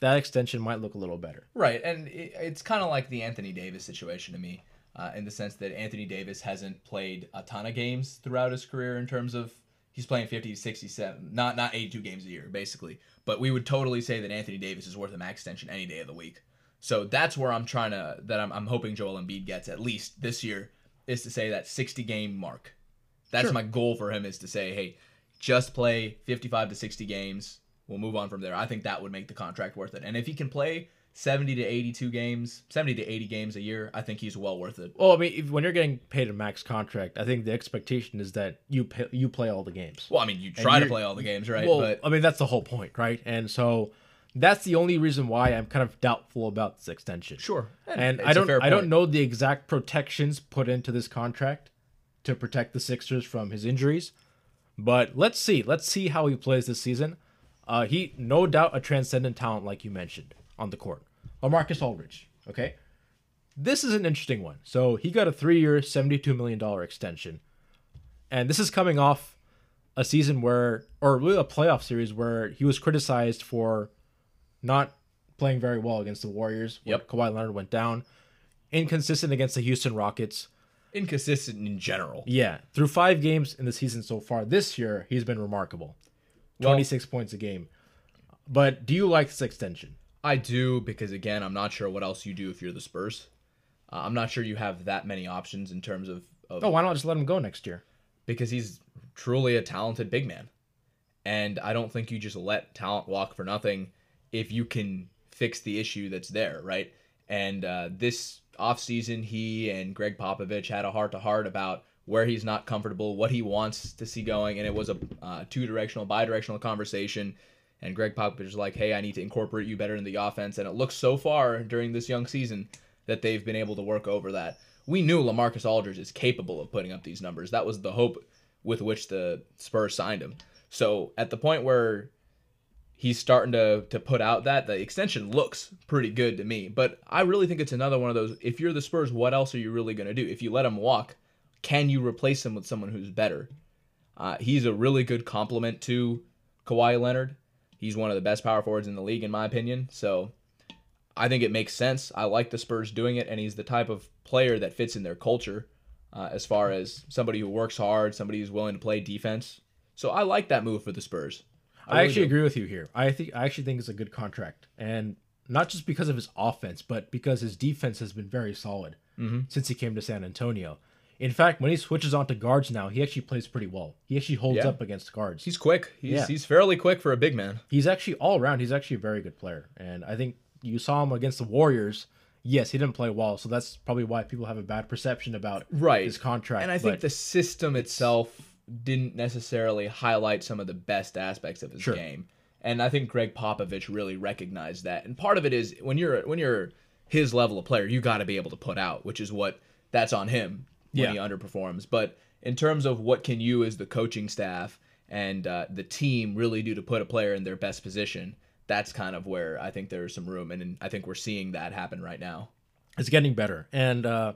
that extension might look a little better. Right, and it, it's kind of like the Anthony Davis situation to me, uh, in the sense that Anthony Davis hasn't played a ton of games throughout his career in terms of he's playing 50 to 67, not not 82 games a year basically. But we would totally say that Anthony Davis is worth a max extension any day of the week. So that's where I'm trying to that I'm, I'm hoping Joel Embiid gets at least this year is to say that 60 game mark. That's Sure. my goal for him is to say, hey, just play 55 to 60 games. We'll move on from there. I think that would make the contract worth it. And if he can play 70 to 82 games, 70 to 80 games a year, I think he's well worth it. Well, I mean, if, when you're getting paid a max contract, I think the expectation is that you pay, you play all the games. Well, I mean, you try to play all the games, right? Well, but I mean, that's the whole point, right? And so that's the only reason why I'm kind of doubtful about this extension. sure. And It's I don't I don't know the exact protections put into this contract to protect the Sixers from his injuries. But let's see. Let's see how he plays this season. Uh, he no doubt a transcendent talent like you mentioned on the court. Marcus Aldridge, okay? This is an interesting one. So he got a 3-year, 72 million dollar extension. And this is coming off a season where or really a playoff series where he was criticized for not playing very well against the Warriors. Yep. Kawhi Leonard went down. Inconsistent against the Houston Rockets. inconsistent in general. Yeah, through five games in the season so far this year, he's been remarkable. Well- 26 points a game. But do you like this extension? I do because again, I'm not sure what else you do if you're the Spurs. Uh, I'm not sure you have that many options in terms of, of Oh, why not just let him go next year? because he's truly a talented big man. And I don't think you just let talent walk for nothing if you can fix the issue that's there, right? And uh, this offseason, he and Gregg Popovich had a heart to heart about where he's not comfortable, what he wants to see going. And it was a uh, two directional, bi directional conversation. And Gregg Popovich was like, hey, I need to incorporate you better in the offense. And it looks so far during this young season that they've been able to work over that. We knew LaMarcus Aldridge is capable of putting up these numbers. That was the hope with which the Spurs signed him. So at the point where he's starting to to put out that the extension looks pretty good to me. But I really think it's another one of those. If you're the Spurs, what else are you really going to do? If you let him walk, can you replace him with someone who's better? Uh, he's a really good complement to Kawhi Leonard. He's one of the best power forwards in the league, in my opinion. So I think it makes sense. I like the Spurs doing it, and he's the type of player that fits in their culture uh, as far as somebody who works hard, somebody who's willing to play defense. So I like that move for the Spurs. I, really actually do. agree with you here. I think I actually think it's a good contract, and not just because of his offense, but because his defense has been very solid Mm-hmm. since he came to San Antonio. In fact, when he switches on to guards now, he actually plays pretty well. He actually holds Yeah. up against guards. He's quick. He's Yeah. he's fairly quick for a big man. he's actually all around. He's actually a very good player, and I think you saw him against the Warriors. Yes, he didn't play well, so that's probably why people have a bad perception about Right. his contract. And I think the system itself didn't necessarily highlight some of the best aspects of his Sure. game. And I think Gregg Popovich really recognized that. And part of it is when you're when you're his level of player, you got to be able to put out, which is what that's on him when Yeah. he underperforms. But in terms of what can you as the coaching staff and uh, the team really do to put a player in their best position, that's kind of where I think there's some room, and, and I think we're seeing that happen right now. it's getting better. And uh,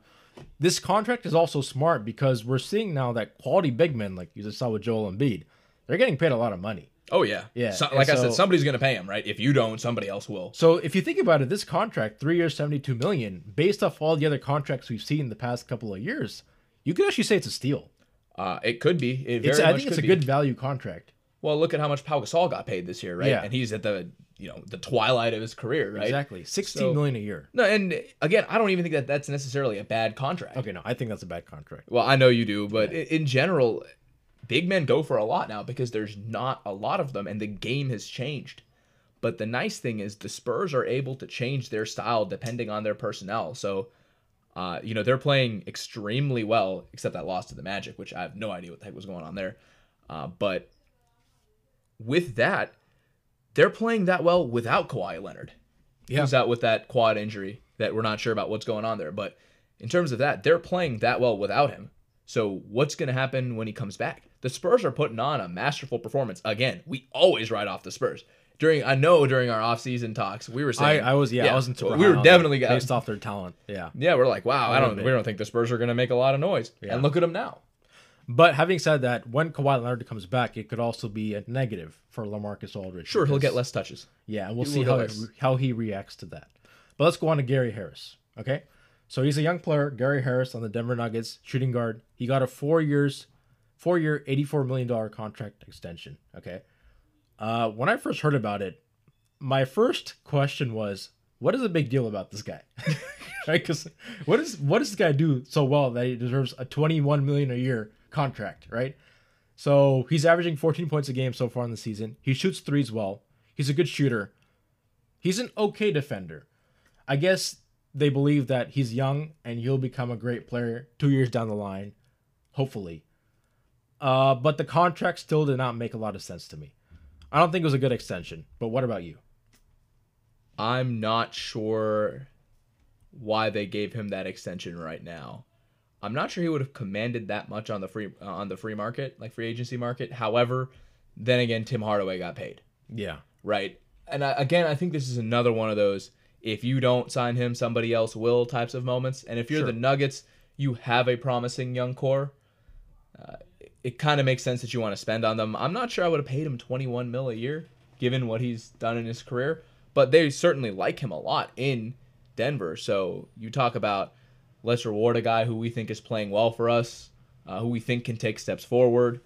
this contract is also smart because we're seeing now that quality big men, like you just saw with Joel Embiid, they're getting paid a lot of money. Oh yeah, Yeah, So, like I said, somebody's gonna pay him, right? If you don't, somebody else will. So if you think about it, this contract, three years, seventy-two million, based off all the other contracts we've seen in the past couple of years, you could actually say it's a steal. Uh, it could be. It I think it's a be. good value contract. Well, look at how much Pau Gasol got paid this year, right? Yeah. And he's at the you know the twilight of his career, right? Exactly. sixteen million So- a year. No, and again, I don't even think that that's necessarily a bad contract. Okay, no, I think that's a bad contract. Well, I know you do, but i in general, big men go for a lot now because there's not a lot of them, and the game has changed. But the nice thing is the Spurs are able to change their style depending on their personnel. So, uh, you know, they're playing extremely well, except that loss to the Magic, which I have no idea what the heck was going on there. Uh, but with that, they're playing that well without Kawhi Leonard. Yeah. Who's out with that quad injury that we're not sure about what's going on there. But in terms of that, they're playing that well without him. So what's going to happen when he comes back? The Spurs are putting on a masterful performance. Again, we always write off the Spurs. During I know during our offseason talks, we were I, saying I was yeah, I wasn't we were definitely got based off their talent. Yeah. yeah, we're like, wow, I don't we don't think the Spurs are going to make a lot of noise. Yeah. And look at them now. But having said that, when Kawhi Leonard comes back, it could also be a negative for LaMarcus Aldridge. Sure, he'll get less touches. Yeah, and we'll He see how less. how he reacts to that. But let's go on to Gary Harris. Okay, so he's a young player, Gary Harris on the Denver Nuggets, shooting guard. He got a four years, four year, eighty four million dollar contract extension. Okay, uh, when I first heard about it, my first question was, what is the big deal about this guy? right? Because what is what does this guy do so well that he deserves a twenty one million a year contract? Right. So he's averaging 14 points a game so far in the season. He shoots threes well. He's a good shooter. He's an okay defender. I guess they believe that he's young and he'll become a great player two years down the line, hopefully. Uh, but the contract still did not make a lot of sense to me. I don't think it was a good extension. But what about you? I'm not sure why they gave him that extension right now. I'm not sure he would have commanded that much on the free uh, on the free market, like free agency market. However, then again, Tim Hardaway got paid, Yeah. right? And I, again, I think this is another one of those if you don't sign him, somebody else will types of moments. And if you're Sure. the Nuggets, you have a promising young core. Uh, it kind of makes sense that you want to spend on them. I'm not sure I would have paid him 21 mil a year, given what he's done in his career, but they certainly like him a lot in Denver. So you talk about let's reward a guy who we think is playing well for us, uh, who we think can take steps forward.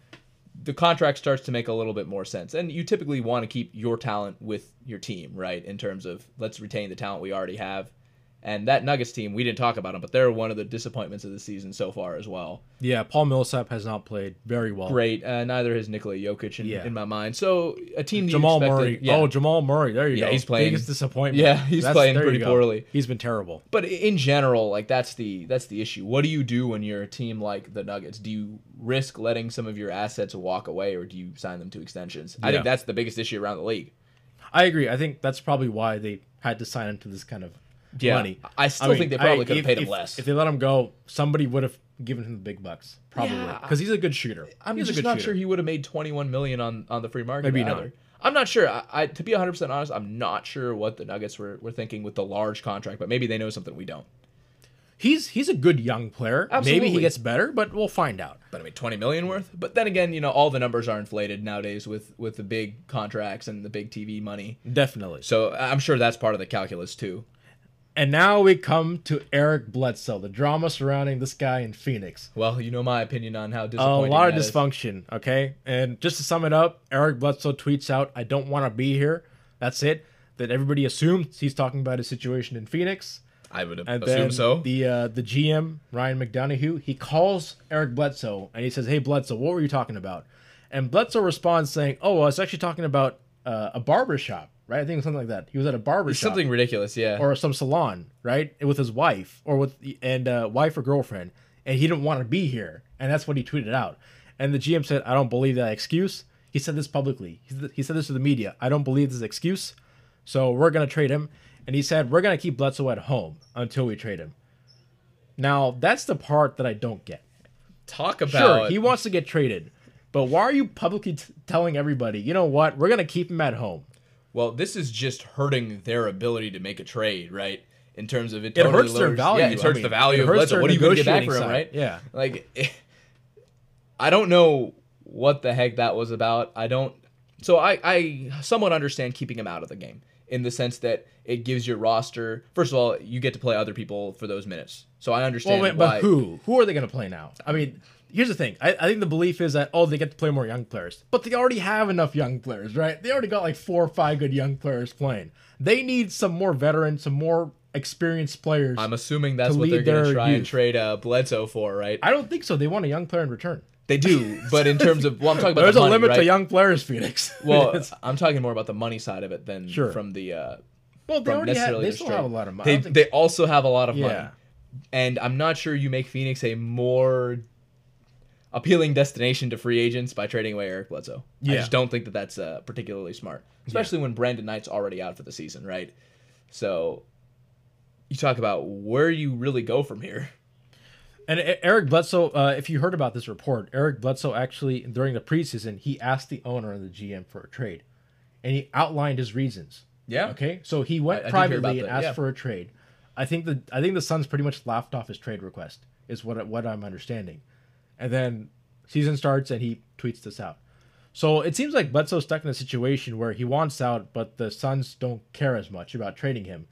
The contract starts to make a little bit more sense, and you typically want to keep your talent with your team, right? In terms of let's retain the talent we already have. And that Nuggets team, we didn't talk about them, but they're one of the disappointments of the season so far as well. Yeah, Paul Millsap has not played very well. Great. Uh, neither has Nikola Jokic in, Yeah. in my mind. So a team that Jamal Murray. yeah. Oh, Jamal Murray. There you Yeah, go. he's playing- Biggest disappointment. Yeah, he's playing pretty poorly. He's been terrible. But in general, like that's the that's the issue. What do you do when you're a team like the Nuggets? Do you risk letting some of your assets walk away, or do you sign them to extensions? I think that's the biggest issue around the league. I agree. I think that's probably why they had to sign him to this kind of Yeah, money. I still think they probably could have if- paid him less. If they let him go, somebody would have given him the big bucks, probably, Yeah. because he's a good shooter. I'm he's just not shooter. sure he would have made 21 million on on the free market. Maybe either. not. I'm not sure. I, I to be 100 percent honest, I'm not sure what the Nuggets were, were thinking with the large contract, but maybe they know something we don't. He's he's a good young player. Maybe he gets better, but we'll find out. But I mean, 20 million worth. But then again, you know, all the numbers are inflated nowadays with with the big contracts and the big TV money. Definitely. So I'm sure that's part of the calculus too. And now we come to Eric Bledsoe, the drama surrounding this guy in Phoenix. Well, you know my opinion on how disappointing. A lot of that is. dysfunction, okay? And just to sum it up, Eric Bledsoe tweets out, I don't want to be here. That's it. That everybody assumes he's talking about his situation in Phoenix. I would And assume so. the uh, the GM Ryan McDonough he calls Eric Bledsoe and he says, "Hey Bledsoe, what were you talking about?" And Bledsoe responds saying, "Oh, I was actually talking about uh, a barber shop, right? I think it was something like that. He was at a barber shop Something ridiculous, yeah. or some salon, right, with his wife or with and uh, wife or girlfriend, and he didn't want to be here, and that's what he tweeted out. And the GM said, "I don't believe that excuse." He said this publicly. He said- this to the media. I don't believe this excuse, so we're gonna trade him. And he said we're gonna keep Bledsoe at home until we trade him. Now that's the part that I don't get. Talk Sure, about he wants to get traded, but why are you publicly t- telling everybody? You know what? We're gonna keep him at home. Well, this is just hurting their ability to make a trade, right? In terms of it, It totally hurts their value. Yeah, it I hurts mean, the value it of hurts What are you going to get back negotiating for him, right? Yeah. Like, I don't know what the heck that was about. I don't. So I, I somewhat understand keeping him out of the game in the sense that it gives your roster. First of all, you get to play other people for those minutes. So I Well, understand wait, why. but who? Who are they going to play now? I mean, here's the thing. I, I think the belief is that oh they get to play more young players, but they already have enough young players, right? They already got like four or five good young players playing. They need some more veterans, some more experienced players. I'm assuming that's what they're going to try and trade uh, Bledsoe for, right? I don't think so. They want a young player in return. They do, but in terms of well, I'm talking about There's the a limit right? to young players, Phoenix. Well, I'm talking more about the money side of it than Sure. from the uh, well, they already have, they still have a lot of money. They think- they also have a lot of Yeah. money, and I'm not sure you make Phoenix a more appealing destination to free agents by trading away Eric Bledsoe. Yeah. I just don't think that that's uh, particularly smart, especially when Brandon Knight's already out for the season, right? So you talk about where you really go from here. And Eric Bledsoe, uh, if you heard about this report, Eric Bledsoe actually during the preseason he asked the owner and the GM for a trade, and he outlined his reasons. Yeah. Okay. So he went I- I did hear about privately and that, asked yeah. for a trade. I think the I think the Suns pretty much laughed off his trade request. Is what what I'm understanding, and then season starts and he tweets this out. So it seems like Bledsoe's stuck in a situation where he wants out, but the Suns don't care as much about trading him.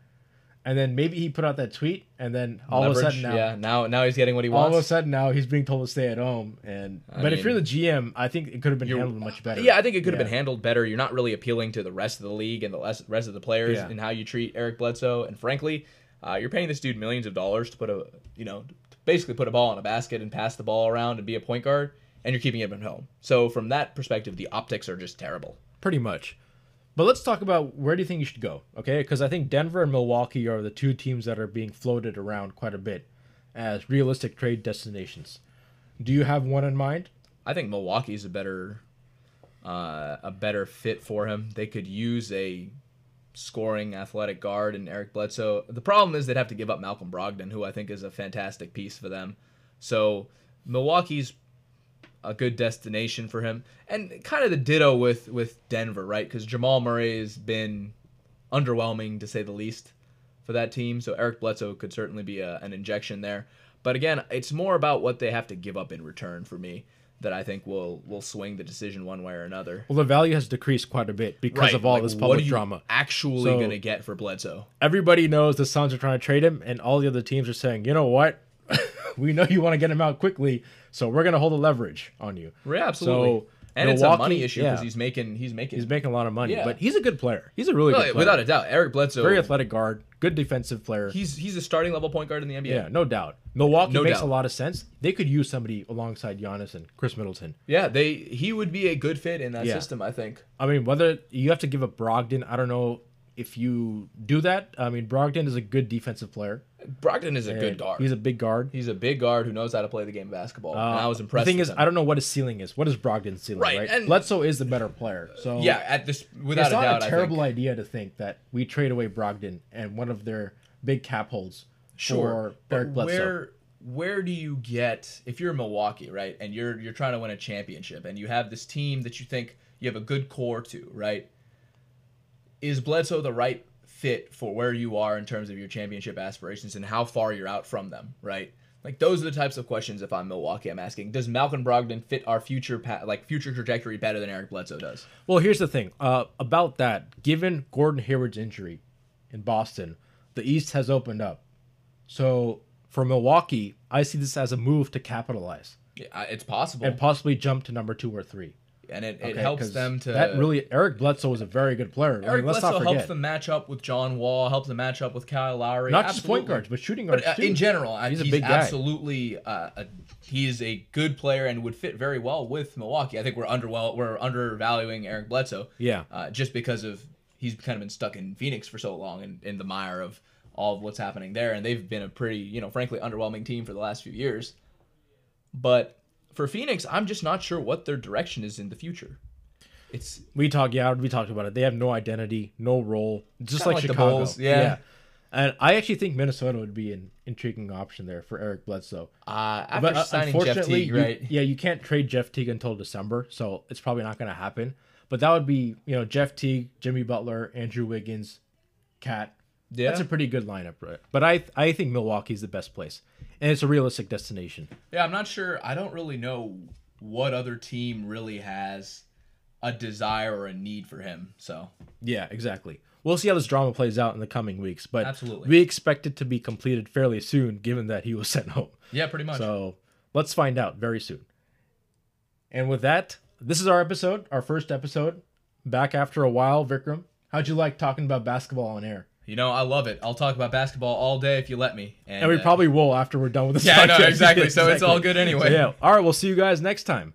And then maybe he put out that tweet, and then all of a sudden now, yeah, now now he's getting what he wants. all of a sudden now he's being told to stay at home. And but if you're the GM, I think it could have been handled much better. Yeah, I think it could have Yeah. been handled better. You're not really appealing to the rest of the league and the rest of the players Yeah. in how you treat Eric Bledsoe. And frankly, uh, you're paying this dude millions of dollars to put a, you know, to basically put a ball in a basket and pass the ball around and be a point guard, and you're keeping him at home. So from that perspective, the optics are just terrible. pretty much. But let's talk about where do you think you should go? Okay, because I think Denver and Milwaukee are the two teams that are being floated around quite a bit as realistic trade destinations. Do you have one in mind? I think Milwaukee's a better, uh, a better fit for him. They could use a scoring athletic guard and Eric Bledsoe. The problem is they'd have to give up Malcolm Brogdon, who I think is a fantastic piece for them. So Milwaukee's a good destination for him, and kind of the ditto with with Denver, right? Because Jamal Murray has been underwhelming to say the least for that team. So Eric Bledsoe could certainly be a, an injection there. But again, it's more about what they have to give up in return for me that I think will will swing the decision one way or another. Well, the value has decreased quite a bit because of all like, this what public are you drama. Actually, So- gonna get for Bledsoe. Everybody knows the Suns are trying to trade him, and all the other teams are saying, you know what? we know you want to get him out quickly, so we're going to hold the leverage on you. Yeah, absolutely. So, and it's a Milwaukee- money issue because yeah. he's making he's making He's making a lot of money, Yeah. but he's a good player. He's a really No, good player. without a doubt. Eric Bledsoe, Very athletic guard, good defensive player. he's he's a starting level point guard in the NBA. Yeah, no doubt. Milwaukee No makes doubt. a lot of sense. They could use somebody alongside Giannis and Khris Middleton. Yeah, they he would be a good fit in that Yeah. system. I think. I mean, whether you have to give up Brogdon, I don't know if you do that. I mean, Brogdon is a good defensive player. Brogdon is a good guard. He's a big guard. He's a, big guard who knows how to play the game of basketball. and I was Uh, impressed. The thing is, him. I don't know what his ceiling is. What is Brogdon's ceiling? Right, Right. and- Bledsoe is the better player. So yeah, at this without it's a not doubt, a terrible idea to think that we trade away Brogdon and one of their big cap holds Sure, for Eric Bledsoe. where where do you get if you're Milwaukee, right, and you're you're trying to win a championship, and you have this team that you think you have a good core to, right? Is Bledsoe the right fit for where you are in terms of your championship aspirations and how far you're out from them, right? Like those are the types of questions. If I'm Milwaukee, I'm asking: Does Malcolm Brogdon fit our future pa- like future trajectory better than Eric Bledsoe does? Well, here's the thing uh, about that. Given Gordon Hayward's injury in Boston, the East has opened up. So for Milwaukee, I see this as a move to capitalize Yeah, it's possible, and possibly jump to number two or three. And it, it Okay, helps 'cause them to that really Eric Bledsoe was a very good player. I Eric mean, let's Bledsoe helps them match up with John Wall, helps them match up with Kyle Lowry. Not just point guards, but shooting guards But uh, in general, He's he's, a big guy. absolutely uh, a, he's a good player and would fit very well with Milwaukee. I think we're under we're undervaluing Eric Bledsoe. Yeah. uh, just because of he's kind of been stuck in Phoenix for so long and in the mire of all of what's happening there, and they've been a pretty you know frankly underwhelming team for the last few years. But for Phoenix, I'm just not sure what their direction is in the future. It's We talked, yeah, we talked about it. They have no identity, no role, just like, like the Chicago. Bulls, yeah. And I actually think Minnesota would be an intriguing option there for Eric Bledsoe. uh, after But uh, signing Jeff unfortunately, Teague, you- right? yeah, you can't trade Jeff Teague until December, so it's probably not going to happen. But that would be, you know, Jeff Teague, Jimmy Butler, Andrew Wiggins, Cat. Yeah. That's a pretty good lineup, right? But I I think Milwaukee's the best place, and it's a realistic destination. Yeah, I'm not sure. I don't really know what other team really has a desire or a need for him. So Yeah, exactly. We'll see how this drama plays out in the coming weeks, but Absolutely. we expect it to be completed fairly soon, given that he was sent home. yeah, pretty much. So let's find out very soon. And with that, this is our episode, our first episode. Back after a while, Vikram. How'd you like talking about basketball on air? You know, I love it. I'll talk about basketball all day if you let me. And we uh, probably will after we're done with this Yeah, I know, podcast. exactly. So it's all good anyway. So, yeah. All right, we'll see you guys next time.